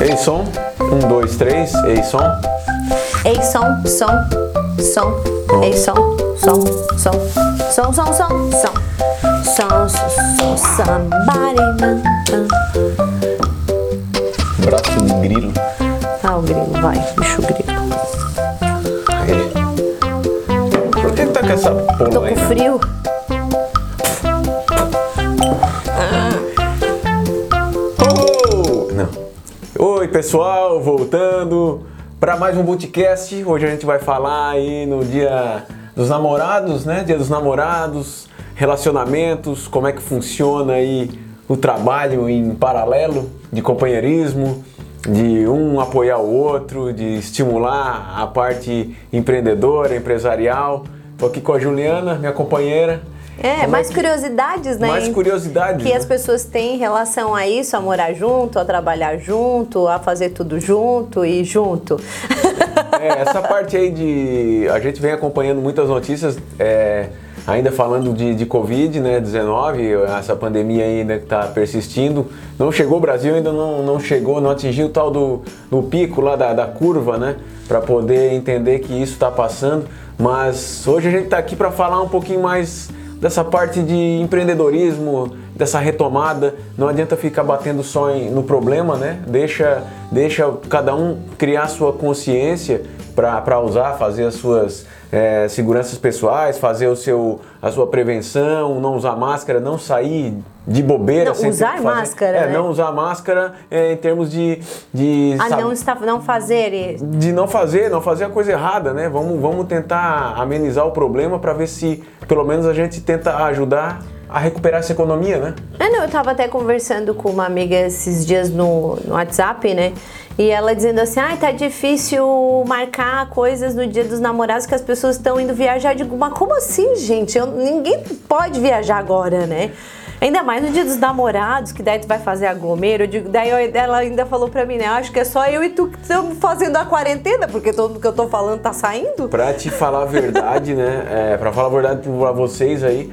Ei, som. Um, dois, três. Ei, som. Ei, som, som, som. Ei, som, som, som. Som, som, som, som. Som, som, somebody. man, man. Braço de grilo. Ah, o grilo, vai, bicho grilo. É. Por que tá com essa Tô porra aí? com frio. Pessoal, voltando para mais um Bootcast. Hoje a gente vai falar aí no dia dos namorados, né? Dia dos namorados, relacionamentos, como é que funciona aí o trabalho em paralelo de companheirismo, de um apoiar o outro, de estimular a parte empreendedora, empresarial. Tô aqui com a Juliana, minha companheira. É, Como mais que- curiosidades, né? Mais curiosidades. que né? as pessoas têm em relação a isso, a morar junto, a trabalhar junto, a fazer tudo junto e junto. É, essa parte aí de. A gente vem acompanhando muitas notícias, é, ainda falando de, de Covid, né, 19, essa pandemia ainda que está persistindo. Não chegou o Brasil, ainda não, não chegou, não atingiu o tal do, do pico lá da, da curva, né? Para poder entender que isso está passando. Mas hoje a gente está aqui para falar um pouquinho mais dessa parte de empreendedorismo, dessa retomada. Não adianta ficar batendo só em- no problema, né? Deixa, deixa cada um criar sua consciência para usar, fazer as suas eh, seguranças pessoais, fazer o seu, a sua prevenção, não usar máscara, não sair de bobeira. Não, sem usar máscara, É, né? não usar máscara eh, em termos de... de A sabe- não, está, não fazer. de não fazer, não fazer a coisa errada, né? Vamos, vamos tentar amenizar o problema para ver se pelo menos a gente tenta ajudar a recuperar essa economia, né? Ah, não, eu tava até conversando com uma amiga esses dias no, no WhatsApp, né? E ela dizendo assim, ai, tá difícil marcar coisas no dia dos namorados que as pessoas estão indo viajar. Eu digo, mas como assim, gente? Eu- ninguém pode viajar agora, né? Ainda mais no dia dos namorados, que daí tu vai fazer aglomero. Eu digo, daí eu- ela ainda falou pra mim, né? Acho que é só eu e tu que estamos fazendo a quarentena, porque todo que eu tô falando tá saindo. Pra te falar a verdade, né? É, pra falar a verdade pra vocês aí,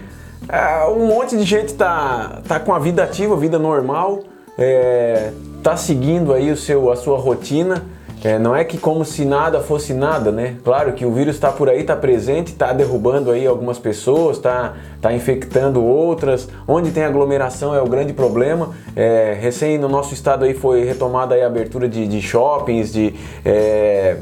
é, um monte de gente tá, tá com a vida ativa, vida normal, é, tá seguindo aí o seu, a sua rotina. É, não é que como se nada fosse nada, né? Claro que o vírus está por aí, está presente, está derrubando aí algumas pessoas, está tá infectando outras. Onde tem aglomeração é o grande problema. É, recém no nosso estado aí foi retomada aí a abertura de, de shoppings, de é,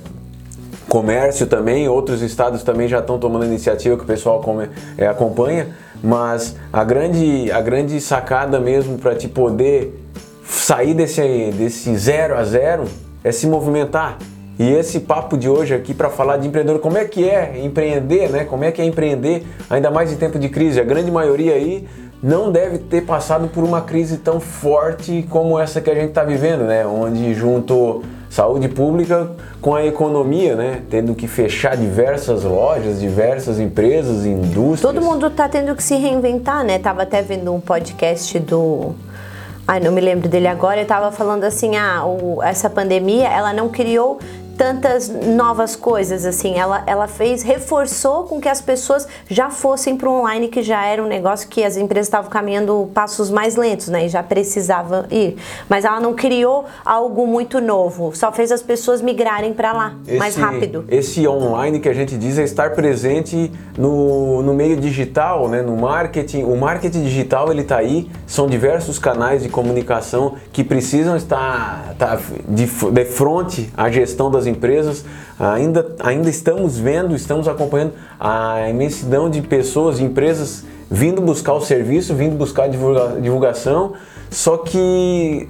comércio também, outros estados também já estão tomando iniciativa que o pessoal come- é, acompanha, mas a grande, a grande sacada mesmo para te poder sair desse, desse zero a zero é se movimentar. E esse papo de hoje aqui para falar de empreendedor, como é que é empreender, né? Como é que é empreender, ainda mais em tempo de crise. A grande maioria aí não deve ter passado por uma crise tão forte como essa que a gente está vivendo, né? Onde juntou saúde pública com a economia, né? Tendo que fechar diversas lojas, diversas empresas, indústrias. Todo mundo tá tendo que se reinventar, né? Tava até vendo um podcast do. Ai, não me lembro dele agora. Ele tava falando assim: ah, o- essa pandemia ela não criou tantas novas coisas assim. Ela, ela fez, reforçou com que as pessoas já fossem para o online, que já era um negócio que as empresas estavam caminhando passos mais lentos, né? E já precisavam ir. Mas ela não criou algo muito novo, só fez as pessoas migrarem para lá mais rápido. Esse online que a gente diz é estar presente no, no meio digital, né, no marketing. O marketing digital ele está aí, são diversos canais de comunicação que precisam estar tá, de, de frente à gestão das empresas. Ainda, ainda estamos vendo, estamos acompanhando a imensidão de pessoas, de empresas vindo buscar o serviço, vindo buscar divulga- divulgação, só que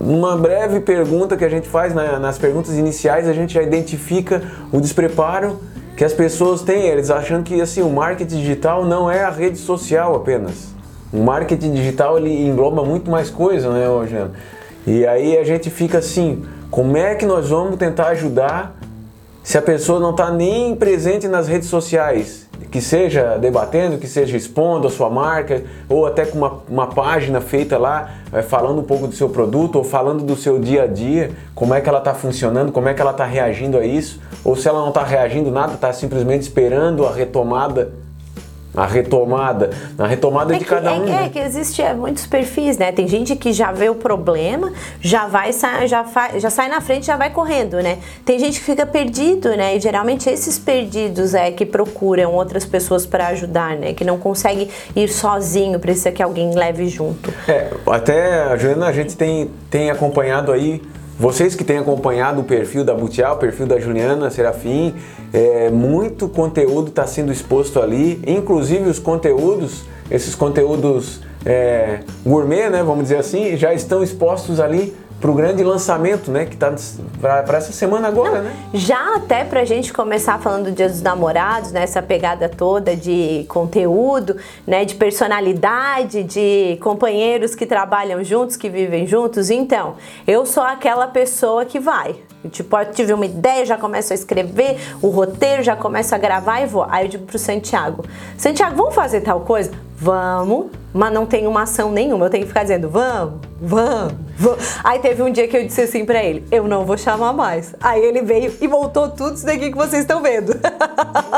numa breve pergunta que a gente faz na- nas perguntas iniciais, a gente já identifica o despreparo que as pessoas têm, eles achando que assim, o marketing digital não é a rede social apenas. O marketing digital ele engloba muito mais coisa, né, Rogério? E aí a gente fica assim, como é que nós vamos tentar ajudar se a pessoa não está nem presente nas redes sociais? Que seja debatendo, que seja expondo a sua marca, ou até com uma, uma página feita lá, eh, falando um pouco do seu produto, ou falando do seu dia a dia, como é que ela está funcionando, como é que ela está reagindo a isso, ou se ela não está reagindo nada, está simplesmente esperando a retomada a retomada, a retomada é de que, cada um. É, né? é que existe é, muitos perfis, né? Tem gente que já vê o problema, já vai já, já sai na frente, já vai correndo, né? Tem gente que fica perdido, né? E geralmente esses perdidos é que procuram outras pessoas para ajudar, né? Que não consegue ir sozinho, precisa que alguém leve junto. É, até Juliana, a gente tem, tem acompanhado aí vocês que têm acompanhado o perfil da Butial, o perfil da Juliana Serafim, é, muito conteúdo está sendo exposto ali, inclusive os conteúdos, esses conteúdos é, gourmet, né, vamos dizer assim, já estão expostos ali para o grande lançamento, né? Que tá para essa semana agora, Não, né? Já até para a gente começar falando do Dia dos Namorados, né? Essa pegada toda de conteúdo, né? De personalidade, de companheiros que trabalham juntos, que vivem juntos. Então, eu sou aquela pessoa que vai. Tipo, eu tive uma ideia, já começo a escrever o roteiro, já começo a gravar e vou. Aí eu digo pro Santiago: Santiago, vamos fazer tal coisa? Vamos, mas não tem uma ação nenhuma. Eu tenho que ficar dizendo: vamos, vamos, vamos. Aí teve um dia que eu disse assim pra ele: eu não vou chamar mais. Aí ele veio e voltou tudo isso daqui que vocês estão vendo.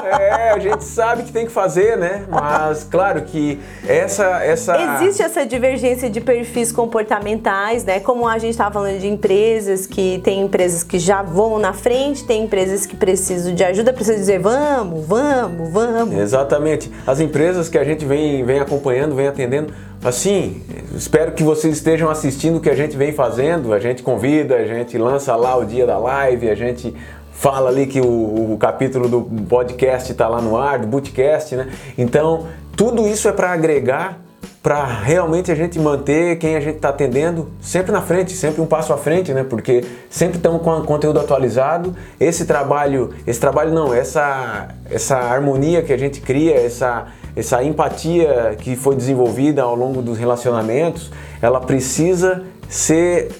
É, a gente sabe que tem que fazer, né? Mas claro que essa. essa... Existe essa divergência de perfis comportamentais, né? Como a gente estava falando de empresas, que tem empresas que já vão na frente, tem empresas que precisam de ajuda, precisam dizer vamos, vamos, vamos. Exatamente. As empresas que a gente vem, vem acompanhando, vem atendendo, assim, espero que vocês estejam assistindo o que a gente vem fazendo. A gente convida, a gente lança lá o dia da live, a gente fala ali que o, o capítulo do podcast está lá no ar, do bootcast, né? Então, tudo isso é para agregar, para realmente a gente manter quem a gente está atendendo sempre na frente, sempre um passo à frente, né? Porque sempre estamos com conteúdo atualizado. Esse trabalho, esse trabalho não, essa essa harmonia que a gente cria, essa essa empatia que foi desenvolvida ao longo dos relacionamentos, ela precisa ser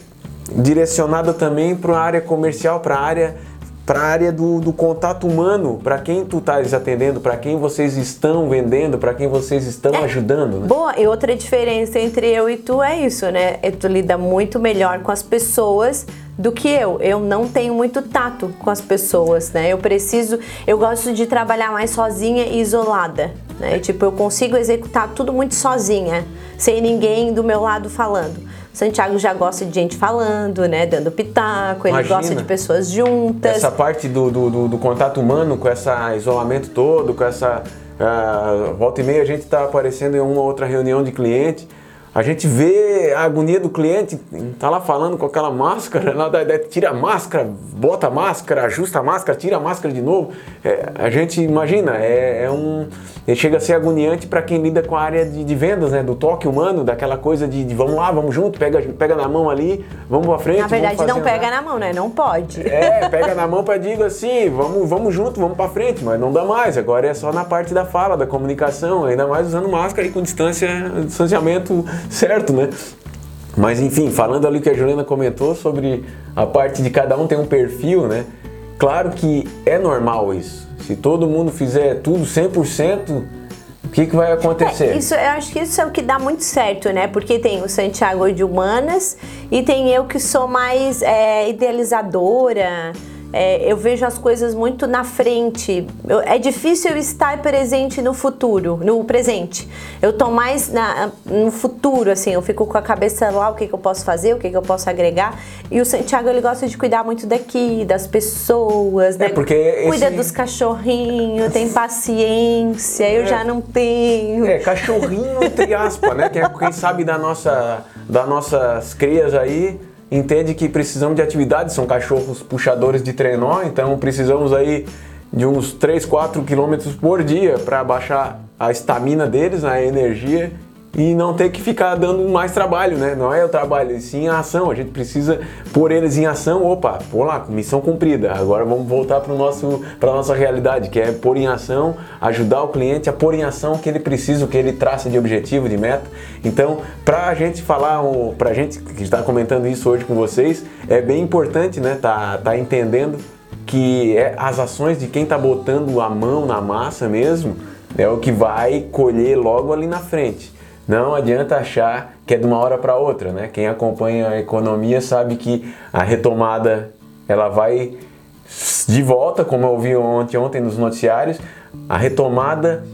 direcionada também para a área comercial, para a área para a área do, do, contato humano, para quem tu estás atendendo, para quem vocês estão vendendo, para quem vocês estão é, ajudando. Né? Boa, e outra diferença entre eu e tu é isso, né? Tu lida muito melhor com as pessoas do que eu. Eu não tenho muito tato com as pessoas, né? Eu preciso, eu gosto de trabalhar mais sozinha e isolada, né? Tipo, eu consigo executar tudo muito sozinha, sem ninguém do meu lado falando. Santiago já gosta de gente falando, né? Dando pitaco, ele Imagina, gosta de pessoas juntas. Essa parte do, do, do, do contato humano, com esse isolamento todo, com essa. Uh, volta e meia a gente está aparecendo em uma outra reunião de cliente. A gente vê a agonia do cliente, tá lá falando com aquela máscara, tira a máscara, bota a máscara, ajusta a máscara, tira a máscara de novo. É, a gente imagina, é, é um. Chega a ser agoniante para quem lida com a área de, de, vendas, né? Do toque humano, daquela coisa de, de, vamos lá, vamos junto, pega, pega na mão ali, vamos pra frente. Na verdade, não pega na mão, né? Não pode. É, pega na mão para digo assim, vamos, vamos junto, vamos para frente, mas não dá mais. Agora é só na parte da fala, da comunicação, ainda mais usando máscara e com distância, distanciamento certo, né? Mas enfim, falando ali o que a Juliana comentou sobre a parte de cada um tem um perfil, né? Claro que é normal isso. Se todo mundo fizer tudo 100%, o que, que vai acontecer? É, isso, eu acho que isso é o que dá muito certo, né? Porque tem o Santiago de Humanas e tem eu que sou mais é, idealizadora, é, eu vejo as coisas muito na frente. Eu, é difícil eu estar presente no futuro, no presente. Eu tô mais na, no futuro, assim, eu fico com a cabeça lá, o que, que eu posso fazer, o que, que eu posso agregar. E o Santiago, ele gosta de cuidar muito daqui, das pessoas, é, né? Porque esse... Cuida dos cachorrinhos, tem paciência, eu é. já não tenho. É, cachorrinho entre aspas, né? Quem, quem sabe da nossa, das nossas crias aí entende que precisamos de atividade, são cachorros puxadores de trenó, então precisamos aí de uns 3, 4 quilômetros por dia para baixar a estamina deles, a energia e não ter que ficar dando mais trabalho, né? Não é o trabalho, sim a ação. A gente precisa pôr eles em ação. Opa, pô lá, missão cumprida. Agora vamos voltar para nosso para nossa realidade, que é pôr em ação, ajudar o cliente a pôr em ação o que ele precisa, o que ele traça de objetivo, de meta. Então, para a gente falar, para a gente que está comentando isso hoje com vocês, é bem importante, né? Tá, tá entendendo que é as ações de quem está botando a mão na massa mesmo é o que vai colher logo ali na frente. Não adianta achar que é de uma hora para outra, né? Quem acompanha a economia sabe que a retomada ela vai de volta, como eu ouvi ontem, ontem nos noticiários, a retomada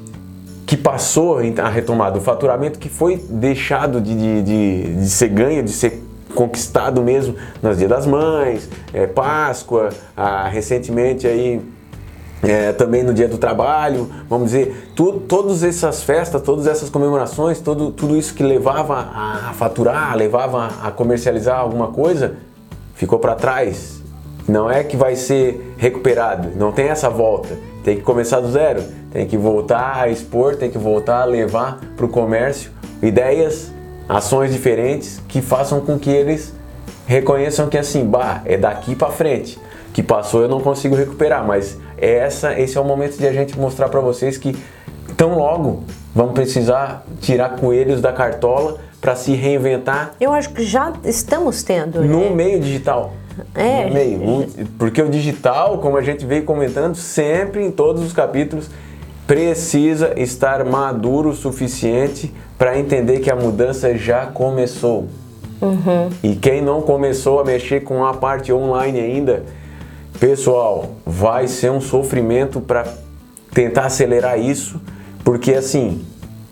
que passou a retomada, o faturamento que foi deixado de, de, de, de ser ganho, de ser conquistado mesmo nas Dia das Mães, é, Páscoa, a, recentemente aí é, também no Dia do Trabalho, vamos dizer, tu, todas essas festas, todas essas comemorações, todo, tudo isso que levava a faturar, levava a comercializar alguma coisa, ficou para trás. Não é que vai ser recuperado, não tem essa volta. Tem que começar do zero, tem que voltar a expor, tem que voltar a levar para o comércio ideias, ações diferentes que façam com que eles reconheçam que assim, bah, é daqui para frente. Que passou eu não consigo recuperar, mas essa, esse é o momento de a gente mostrar para vocês que tão logo vamos precisar tirar coelhos da cartola para se reinventar. Eu acho que já estamos tendo. No né? meio digital. É. No meio. Porque o digital, como a gente veio comentando, sempre em todos os capítulos, precisa estar maduro o suficiente para entender que a mudança já começou. Uhum. E quem não começou a mexer com a parte online ainda, pessoal, vai ser um sofrimento para tentar acelerar isso, porque assim,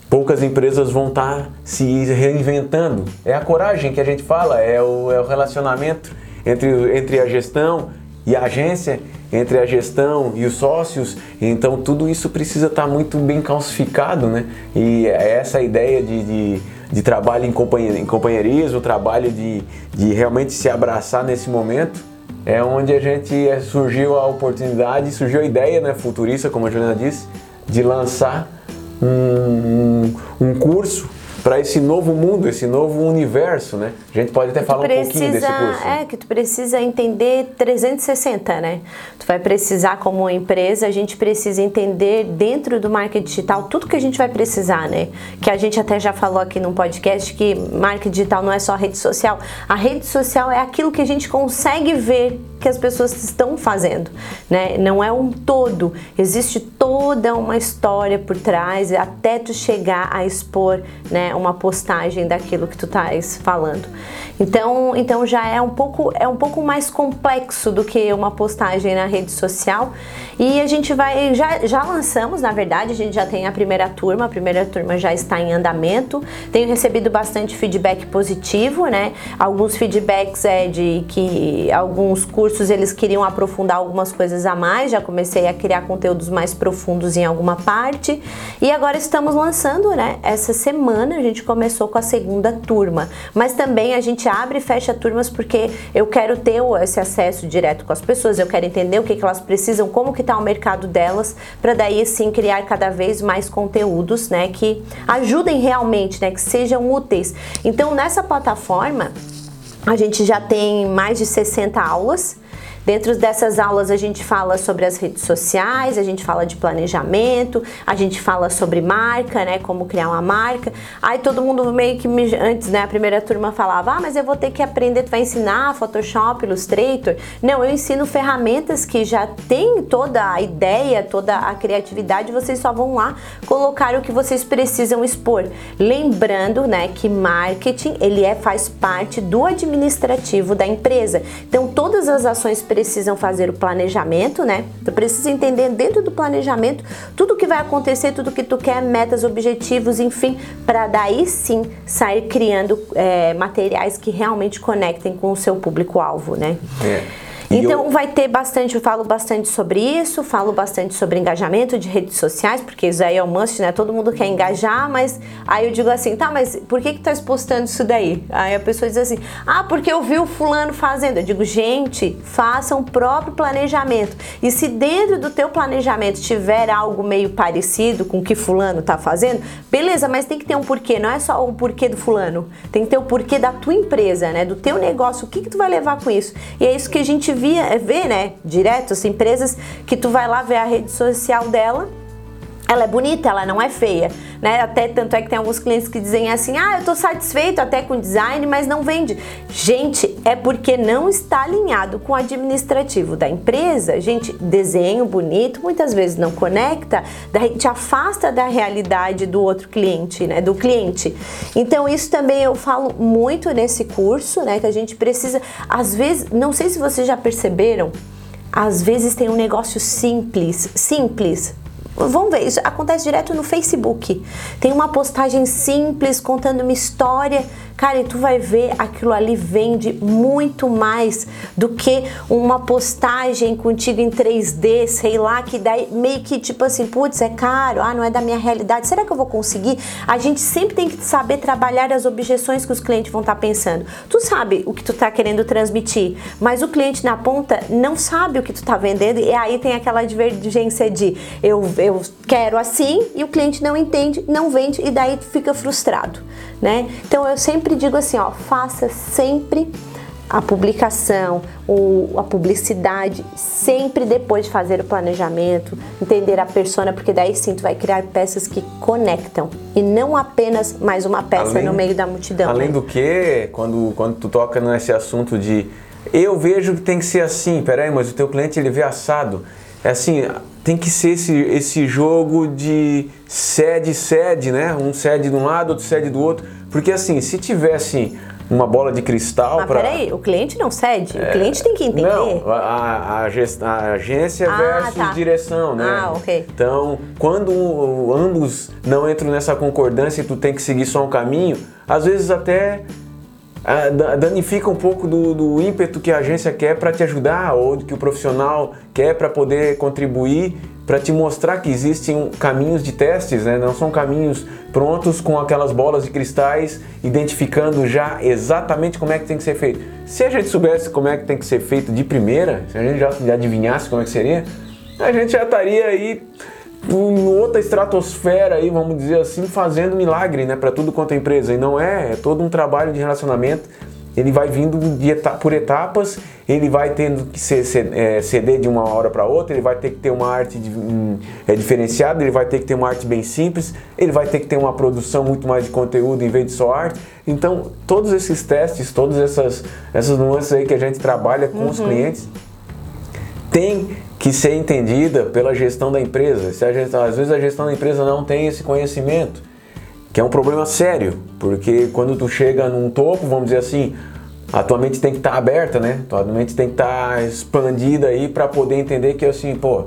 poucas empresas vão estar tá se reinventando. É a coragem que a gente fala, é o, é o relacionamento entre, entre a gestão e a agência, entre a gestão e os sócios. Então tudo isso precisa estar tá muito bem calcificado, né? E é essa ideia de, de, de trabalho em, companheirismo, trabalho de, de realmente se abraçar nesse momento, é onde a gente é, surgiu a oportunidade, surgiu a ideia, né, futurista, como a Juliana disse, de lançar um, um, um curso para esse novo mundo, esse novo universo, né? A gente pode até falar precisa, um pouquinho desse curso. É, que tu precisa entender 360, né? Tu vai precisar, como empresa, a gente precisa entender dentro do marketing digital tudo que a gente vai precisar, né? Que a gente até já falou aqui num podcast que marketing digital não é só rede social. A rede social é aquilo que a gente consegue ver que as pessoas estão fazendo, né? Não é um todo, existe toda uma história por trás até tu chegar a expor, né, uma postagem daquilo que tu estás falando. Então, então já é um pouco é um pouco mais complexo do que uma postagem na rede social. E a gente vai já já lançamos, na verdade, a gente já tem a primeira turma, a primeira turma já está em andamento. Tenho recebido bastante feedback positivo, né? Alguns feedbacks é de que alguns cursos eles queriam aprofundar algumas coisas a mais, já comecei a criar conteúdos mais profundos em alguma parte. E agora estamos lançando, né? Essa semana gente começou com a segunda turma, mas também a gente abre e fecha turmas porque eu quero ter esse acesso direto com as pessoas, eu quero entender o que, que elas precisam, como que está o mercado delas, para daí sim criar cada vez mais conteúdos, né, que ajudem realmente, né, que sejam úteis. Então, nessa plataforma, a gente já tem mais de 60 aulas Dentro dessas aulas a gente fala sobre as redes sociais, a gente fala de planejamento, a gente fala sobre marca, né, como criar uma marca. Aí todo mundo meio que me, antes, né, a primeira turma falava: "Ah, mas eu vou ter que aprender, tu vai ensinar Photoshop, Illustrator?". Não, eu ensino ferramentas que já tem toda a ideia, toda a criatividade, vocês só vão lá colocar o que vocês precisam expor. Lembrando, né, que marketing, ele é faz parte do administrativo da empresa. Então todas as ações precisam fazer o planejamento, né? Tu precisa entender dentro do planejamento tudo o que vai acontecer, tudo que tu quer, metas, objetivos, enfim, para daí sim sair criando é, materiais que realmente conectem com o seu público-alvo, né? É. Então eu... vai ter bastante, eu falo bastante sobre isso, falo bastante sobre engajamento de redes sociais, porque isso aí é o must, né? Todo mundo quer engajar, mas aí eu digo assim, tá, mas por que que tá postando isso daí? Aí a pessoa diz assim, ah, porque eu vi o fulano fazendo. Eu digo, gente, faça um próprio planejamento. E se dentro do teu planejamento tiver algo meio parecido com o que fulano tá fazendo, beleza, mas tem que ter um porquê, não é só o porquê do fulano. Tem que ter o porquê da tua empresa, né? Do teu negócio, o que que tu vai levar com isso? E é isso que a gente via, vê, né, direto, as empresas que tu vai lá ver a rede social dela ela é bonita, ela não é feia, né? Até tanto é que tem alguns clientes que dizem assim: "Ah, eu tô satisfeito até com o design, mas não vende". Gente, é porque não está alinhado com o administrativo da empresa. Gente, desenho bonito muitas vezes não conecta, te afasta da realidade do outro cliente, né? Do cliente. Então, isso também eu falo muito nesse curso, né, que a gente precisa às vezes, não sei se vocês já perceberam, às vezes tem um negócio simples, simples, Vamos ver, isso acontece direto no Facebook. Tem uma postagem simples contando uma história Cara, e tu vai ver aquilo ali vende muito mais do que uma postagem contigo em 3D, sei lá, que daí meio que tipo assim, putz, é caro, ah, não é da minha realidade, será que eu vou conseguir? A gente sempre tem que saber trabalhar as objeções que os clientes vão estar tá pensando. Tu sabe o que tu tá querendo transmitir, mas o cliente na ponta não sabe o que tu tá vendendo e aí tem aquela divergência de eu, eu quero assim e o cliente não entende, não vende e daí tu fica frustrado, né? Então eu sempre sempre digo assim, ó, faça sempre a publicação, ou a publicidade, sempre depois de fazer o planejamento, entender a persona, porque daí sim tu vai criar peças que conectam e não apenas mais uma peça além, no meio da multidão. Além né? do que, quando, quando tu toca nesse assunto de eu vejo que tem que ser assim, peraí, mas o teu cliente ele vê assado. É assim, tem que ser esse, esse jogo de sede-sede, né? Um sede de um lado, outro sede do outro porque assim, se tivesse uma bola de cristal para. Peraí, o cliente não cede, é... o cliente tem que entender. Não, a, a, gest... a agência ah, versus tá. direção, né? Ah, ok. Então, quando ambos não entram nessa concordância e tu tem que seguir só um caminho, às vezes até ah, danifica um pouco do, do ímpeto que a agência quer para te ajudar ou que o profissional quer para poder contribuir para te mostrar que existem caminhos de testes, né? não são caminhos prontos com aquelas bolas de cristais, identificando já exatamente como é que tem que ser feito. Se a gente soubesse como é que tem que ser feito de primeira, se a gente já, adivinhasse como é que seria, a gente já etaria aí em outra estratosfera aí, vamos dizer assim, fazendo milagre, né, para tudo quanto é empresa. E não é, é todo um trabalho de relacionamento ele vai vindo por etapas, ele vai tendo que ser, é, ceder de uma hora para outra, ele vai ter que ter uma arte de, um, é, diferenciada, ele vai ter que ter uma arte bem simples, ele vai ter que ter uma produção muito mais de conteúdo em vez de só arte. Então, todos esses testes, todas essas, essas nuances aí que a gente trabalha com uhum. os clientes, tem que ser entendida pela gestão da empresa. Se gestão, às vezes a gestão da empresa não tem esse conhecimento que é um problema sério, porque quando tu chega num topo, vamos dizer assim, a tua mente tem que estar tá aberta, né? Tua mente tem que estar tá expandida aí para poder entender que assim, pô,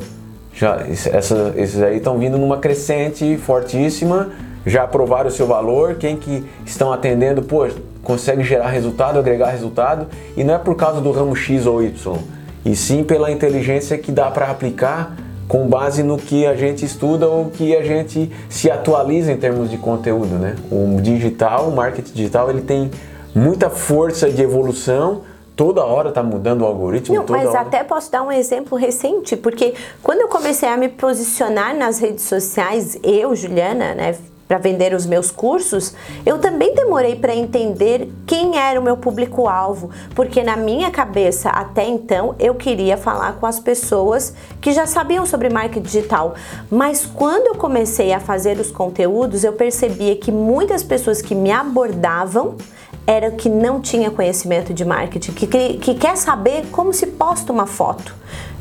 já essa, esses aí estão vindo numa crescente fortíssima, já aprovaram o seu valor, quem que estão atendendo, pô, consegue gerar resultado, agregar resultado, e não é por causa do ramo X ou Y, e sim pela inteligência que dá para aplicar com base no que a gente estuda ou que a gente se atualiza em termos de conteúdo, né? O digital, o marketing digital, ele tem muita força de evolução, toda hora está mudando o algoritmo. Não, mas hora. até posso dar um exemplo recente, porque quando eu comecei a me posicionar nas redes sociais, eu, Juliana, né, para vender os meus cursos, eu também demorei para entender quem era o meu público-alvo, porque na minha cabeça até então eu queria falar com as pessoas que já sabiam sobre marketing digital. Mas quando eu comecei a fazer os conteúdos, eu percebia que muitas pessoas que me abordavam era que não tinha conhecimento de marketing, que, que, que quer saber como se posta uma foto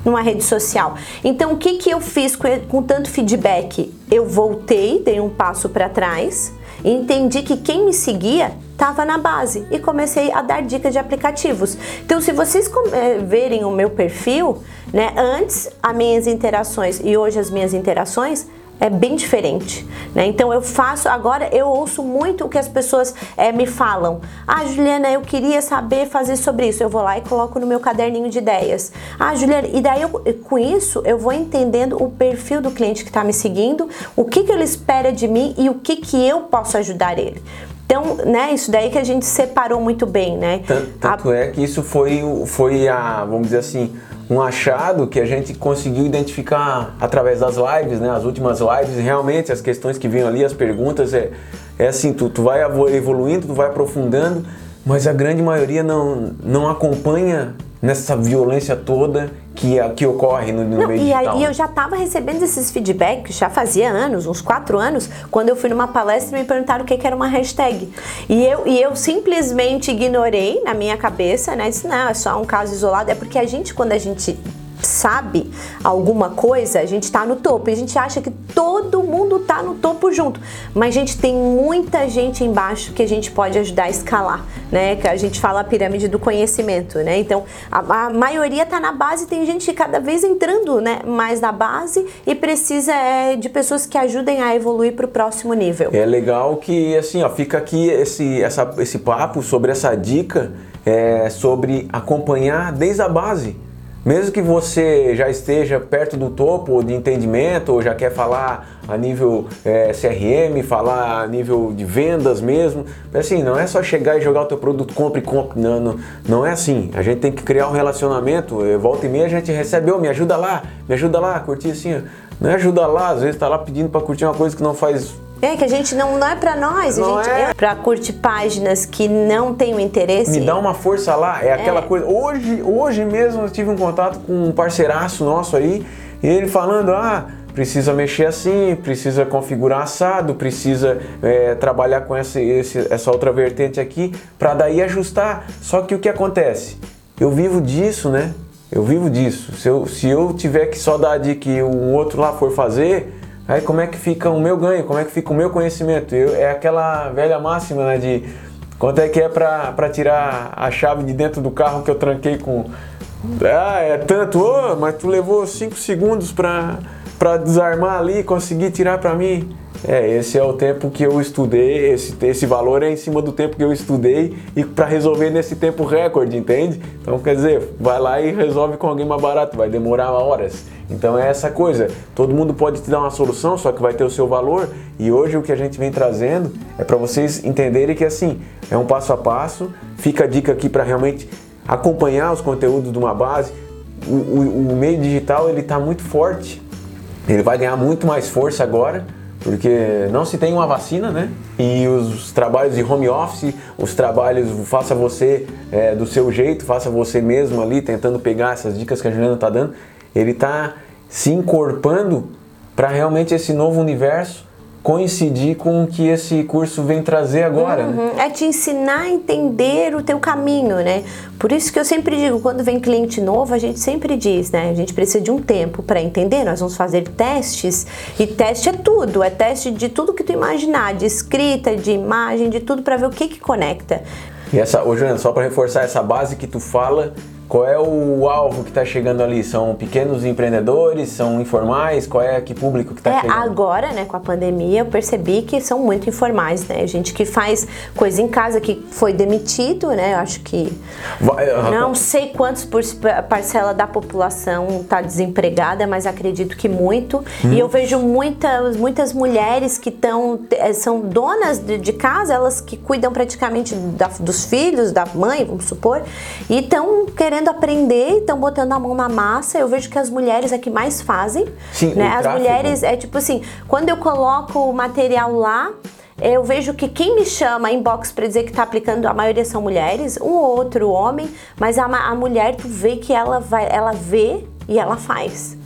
numa rede social. Então, o que, que eu fiz com, com tanto feedback? Eu voltei, dei um passo para trás, entendi que quem me seguia estava na base e comecei a dar dicas de aplicativos. Então, se vocês eh, verem o meu perfil, né, antes as minhas interações e hoje as minhas interações, é bem diferente, né? Então eu faço agora eu ouço muito o que as pessoas é, me falam. Ah, Juliana, eu queria saber fazer sobre isso. Eu vou lá e coloco no meu caderninho de ideias. Ah, Juliana, e daí eu, com isso eu vou entendendo o perfil do cliente que está me seguindo, o que, que ele espera de mim e o que que eu posso ajudar ele. Então, né, isso daí que a gente separou muito bem, né? Tanto, tanto a... é que isso foi, foi a, vamos dizer assim, um achado que a gente conseguiu identificar através das lives, né? As últimas lives, realmente as questões que vinham ali, as perguntas, é, é assim, tu, tu vai evoluindo, tu vai aprofundando, mas a grande maioria não, não acompanha nessa violência toda que, que ocorre no, no Não, meio e digital. E eu já estava recebendo esses feedbacks, já fazia anos, uns quatro anos, quando eu fui numa palestra e me perguntaram o que, que era uma hashtag. E eu, e eu simplesmente ignorei na minha cabeça, né? Disse, não, é só um caso isolado. É porque a gente, quando a gente sabe alguma coisa, a gente está no topo. E a gente acha que todo mundo está no topo junto. Mas, gente, tem muita gente embaixo que a gente pode ajudar a escalar, né? Que a gente fala a pirâmide do conhecimento, né? Então, a, a maioria está na base, tem gente cada vez entrando né, mais na base e precisa é, de pessoas que ajudem a evoluir para o próximo nível. É legal que, assim, ó, fica aqui esse, essa, esse papo sobre essa dica é, sobre acompanhar desde a base. Mesmo que você já esteja perto do topo de entendimento, ou já quer falar a nível é, CRM, falar a nível de vendas mesmo, assim, não é só chegar e jogar o teu produto, compre, compre, não, não, não é assim. A gente tem que criar um relacionamento, é, volta e meia a gente recebe, oh, me ajuda lá, me ajuda lá, curtir assim, não é ajuda lá, às vezes tá lá pedindo para curtir uma coisa que não faz é, que a gente não, não é pra nós, não a gente é. é pra curtir páginas que não tem o interesse. Me dá uma força lá, é aquela é. coisa. Hoje, hoje mesmo eu tive um contato com um parceiraço nosso aí, e ele falando, ah, precisa mexer assim, precisa configurar assado, precisa é, trabalhar com essa, esse, essa outra vertente aqui, para daí ajustar. Só que o que acontece? Eu vivo disso, né? Eu vivo disso. Se eu, se eu tiver que só dar de que o outro lá for fazer, Aí como é que fica o meu ganho? Como é que fica o meu conhecimento? Eu, é aquela velha máxima né, de quanto é que é para tirar a chave de dentro do carro que eu tranquei com. Ah, é tanto, oh, mas tu levou 5 segundos para desarmar ali e conseguir tirar para mim. É, esse é o tempo que eu estudei, esse, esse valor é em cima do tempo que eu estudei e para resolver nesse tempo recorde, entende? Então, quer dizer, vai lá e resolve com alguém mais barato, vai demorar horas. Então é essa coisa, todo mundo pode te dar uma solução, só que vai ter o seu valor e hoje o que a gente vem trazendo é para vocês entenderem que assim, é um passo a passo, fica a dica aqui para realmente acompanhar os conteúdos de uma base. O, o, o meio digital ele está muito forte, ele vai ganhar muito mais força agora, porque não se tem uma vacina, né? E os trabalhos de home office, os trabalhos faça você é, do seu jeito, faça você mesmo ali, tentando pegar essas dicas que a Juliana está dando, ele está se encorpando para realmente esse novo universo coincidir com o que esse curso vem trazer agora. Né? Uhum. Né? É te ensinar a entender o teu caminho, né? Por isso que eu sempre digo, quando vem cliente novo, a gente sempre diz, né? A gente precisa de um tempo para entender, nós vamos fazer testes, e teste é tudo, é teste de tudo que tu imaginar, de escrita, de imagem, de tudo para ver o que que conecta. E essa, ô Joana, só para reforçar essa base que tu fala, qual é o alvo que está chegando ali? São pequenos empreendedores? São informais? Qual é que público que está é, chegando? Agora, né, com a pandemia, eu percebi que são muito informais, né? Gente que faz coisa em casa, que foi demitido, né? Eu acho que Vai, uh, não sei quantos por parcela da população está desempregada, mas acredito que muito. Hum. E eu vejo muitas, muitas mulheres que estão eh, são donas de, de, casa, elas que cuidam praticamente da, dos filhos, da mãe, vamos supor, e estão querendo querendo aprender estão botando a mão na massa. Eu vejo que as mulheres é que mais fazem. Sim, né? As mulheres é tipo assim, quando eu coloco o material lá, eu vejo que quem me chama inbox para dizer que está aplicando, a maioria são mulheres, um ou outro homem, mas a, a mulher tu vê que ela vai, ela vê e ela faz.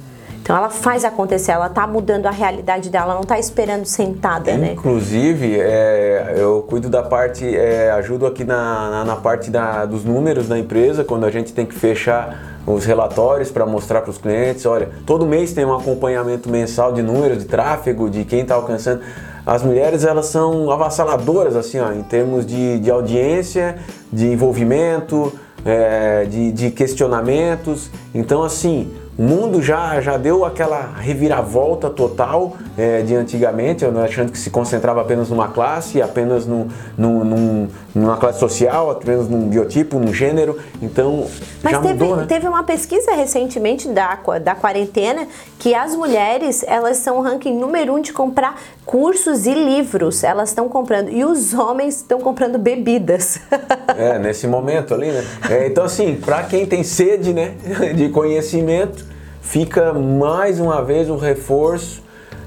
Então ela faz acontecer, ela está mudando a realidade dela, não está esperando sentada, Inclusive, né? Inclusive, é, eu cuido da parte, é, ajudo aqui na, na, na parte da, dos números da empresa, quando a gente tem que fechar os relatórios para mostrar para os clientes, olha, todo mês tem um acompanhamento mensal de números, de tráfego, de quem está alcançando. As mulheres elas são avassaladoras assim, ó, em termos de, de audiência, de envolvimento, é, de, de questionamentos. Então assim, o mundo já, já deu aquela reviravolta total é, de antigamente, achando que se concentrava apenas numa classe, apenas no, no, num, numa classe social, apenas num biotipo, num gênero. Então, Mas já teve, mudou, né? teve uma pesquisa recentemente da, da quarentena que as mulheres, elas são o ranking número um de comprar cursos e livros. Elas estão comprando. E os homens estão comprando bebidas. é, nesse momento ali, né? É, então, assim, para quem tem sede né, de conhecimento, fica mais uma vez um reforço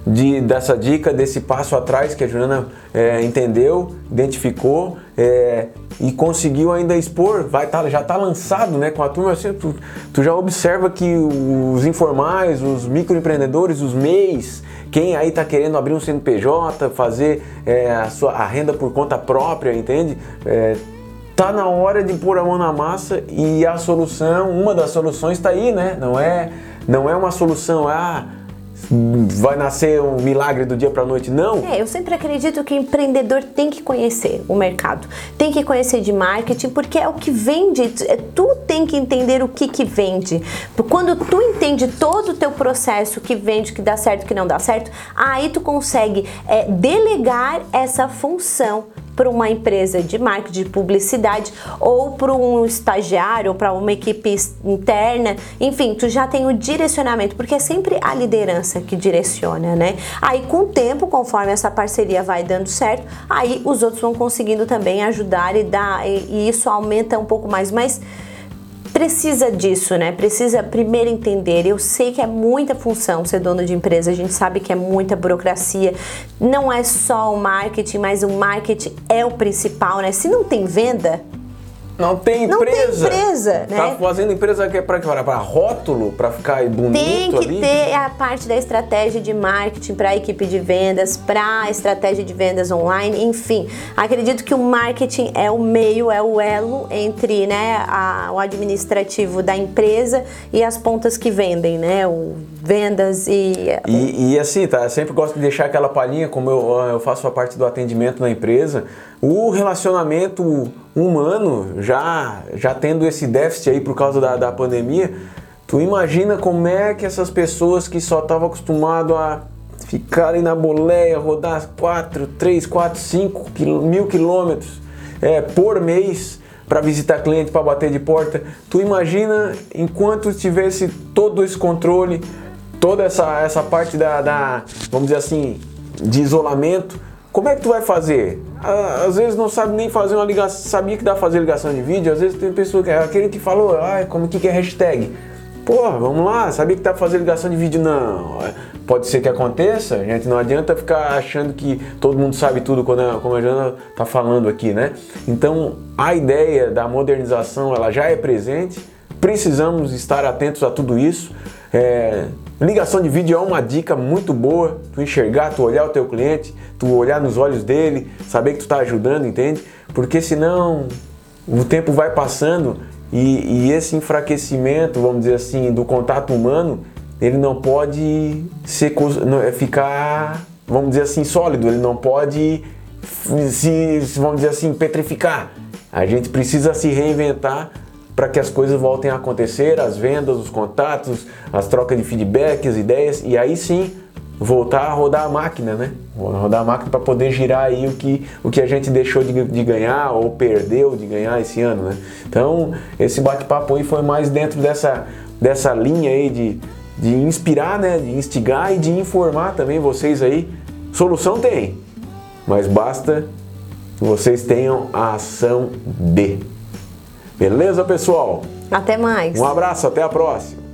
de, dessa dica, desse passo atrás que a Juliana é, entendeu, identificou é, e conseguiu ainda expor, vai tá, já está lançado né, com a turma, assim, tu, tu, já observa que os informais, os microempreendedores, os MEIs, quem aí está querendo abrir um CNPJ, fazer é, a, sua, a renda por conta própria, entende? É, tá na hora de pôr a mão na massa e a solução, uma das soluções está aí, né? Não é Não é uma solução, ah, vai nascer um milagre do dia para noite, não. É, eu sempre acredito que empreendedor tem que conhecer o mercado, tem que conhecer de marketing, porque é o que vende, é, tu tem que entender o que que vende. Quando tu entende todo o teu processo, que vende, que dá certo, que não dá certo, aí tu consegue é, delegar essa função para uma empresa de marketing, de publicidade, ou para um estagiário, ou para uma equipe interna, enfim, tu já tem o direcionamento, porque é sempre a liderança que direciona, né? Aí com o tempo, conforme essa parceria vai dando certo, aí os outros vão conseguindo também ajudar e dar, e, e isso aumenta um pouco mais, mas precisa disso, né? Precisa primeiro entender. Eu sei que é muita função ser dono de empresa, a gente sabe que é muita burocracia. Não é só o marketing, mas o marketing é o principal, né? Se não tem venda, não tem empresa. Não tem empresa, né? Tá fazendo empresa que é para para rótulo, para ficar bonito Tem que ali. ter a parte da estratégia de marketing para a equipe de vendas, para estratégia de vendas online, enfim. Acredito que o marketing é o meio, é o elo entre, né, a, o administrativo da empresa e as pontas que vendem, né, o vendas e e, e assim, tá, eu sempre gosto de deixar aquela palhinha, como eu, eu faço a parte do atendimento na empresa, o relacionamento humano, já, já tendo esse déficit aí por causa da, da pandemia, tu imagina como é que essas pessoas que só estavam acostumadas a ficarem na boleia, rodar 4, 3, 4, 5 mil quilômetros é, por mês para visitar cliente, para bater de porta. Tu imagina enquanto tivesse todo esse controle, toda essa, essa parte da, da, vamos dizer assim, de isolamento, como é que tu vai fazer? Às vezes não sabe nem fazer uma ligação, sabia que dá fazer ligação de vídeo, às vezes tem pessoa que é aquele que falou, ah, como que, é hashtag? Pô, vamos lá, sabia que dá fazer ligação de vídeo? Não. Pode ser que aconteça, gente, não adianta ficar achando que todo mundo sabe tudo quando a, como a Jana tá falando aqui, né? Então, a ideia da modernização, ela já é presente, precisamos estar atentos a tudo isso. É, ligação de vídeo é uma dica muito boa, tu enxergar, tu olhar o teu cliente, tu olhar nos olhos dele, saber que tu está ajudando, entende? Porque senão o tempo vai passando e, e, esse enfraquecimento, vamos dizer assim, do contato humano, ele não pode ser, é ficar, vamos dizer assim, sólido, ele não pode se, vamos dizer assim, petrificar. A gente precisa se reinventar para que as coisas voltem a acontecer, as vendas, os contatos, as trocas de feedbacks, ideias, e aí sim voltar a rodar a máquina, né? Rodar a máquina para poder girar aí o que, o que a gente deixou de, de, ganhar ou perdeu de ganhar esse ano, né? Então, esse bate-papo aí foi mais dentro dessa, dessa linha aí de, de inspirar, né? De instigar e de informar também vocês aí. Solução tem, mas basta vocês tenham a ação de. Beleza, pessoal? Até mais. Um abraço, até a próxima.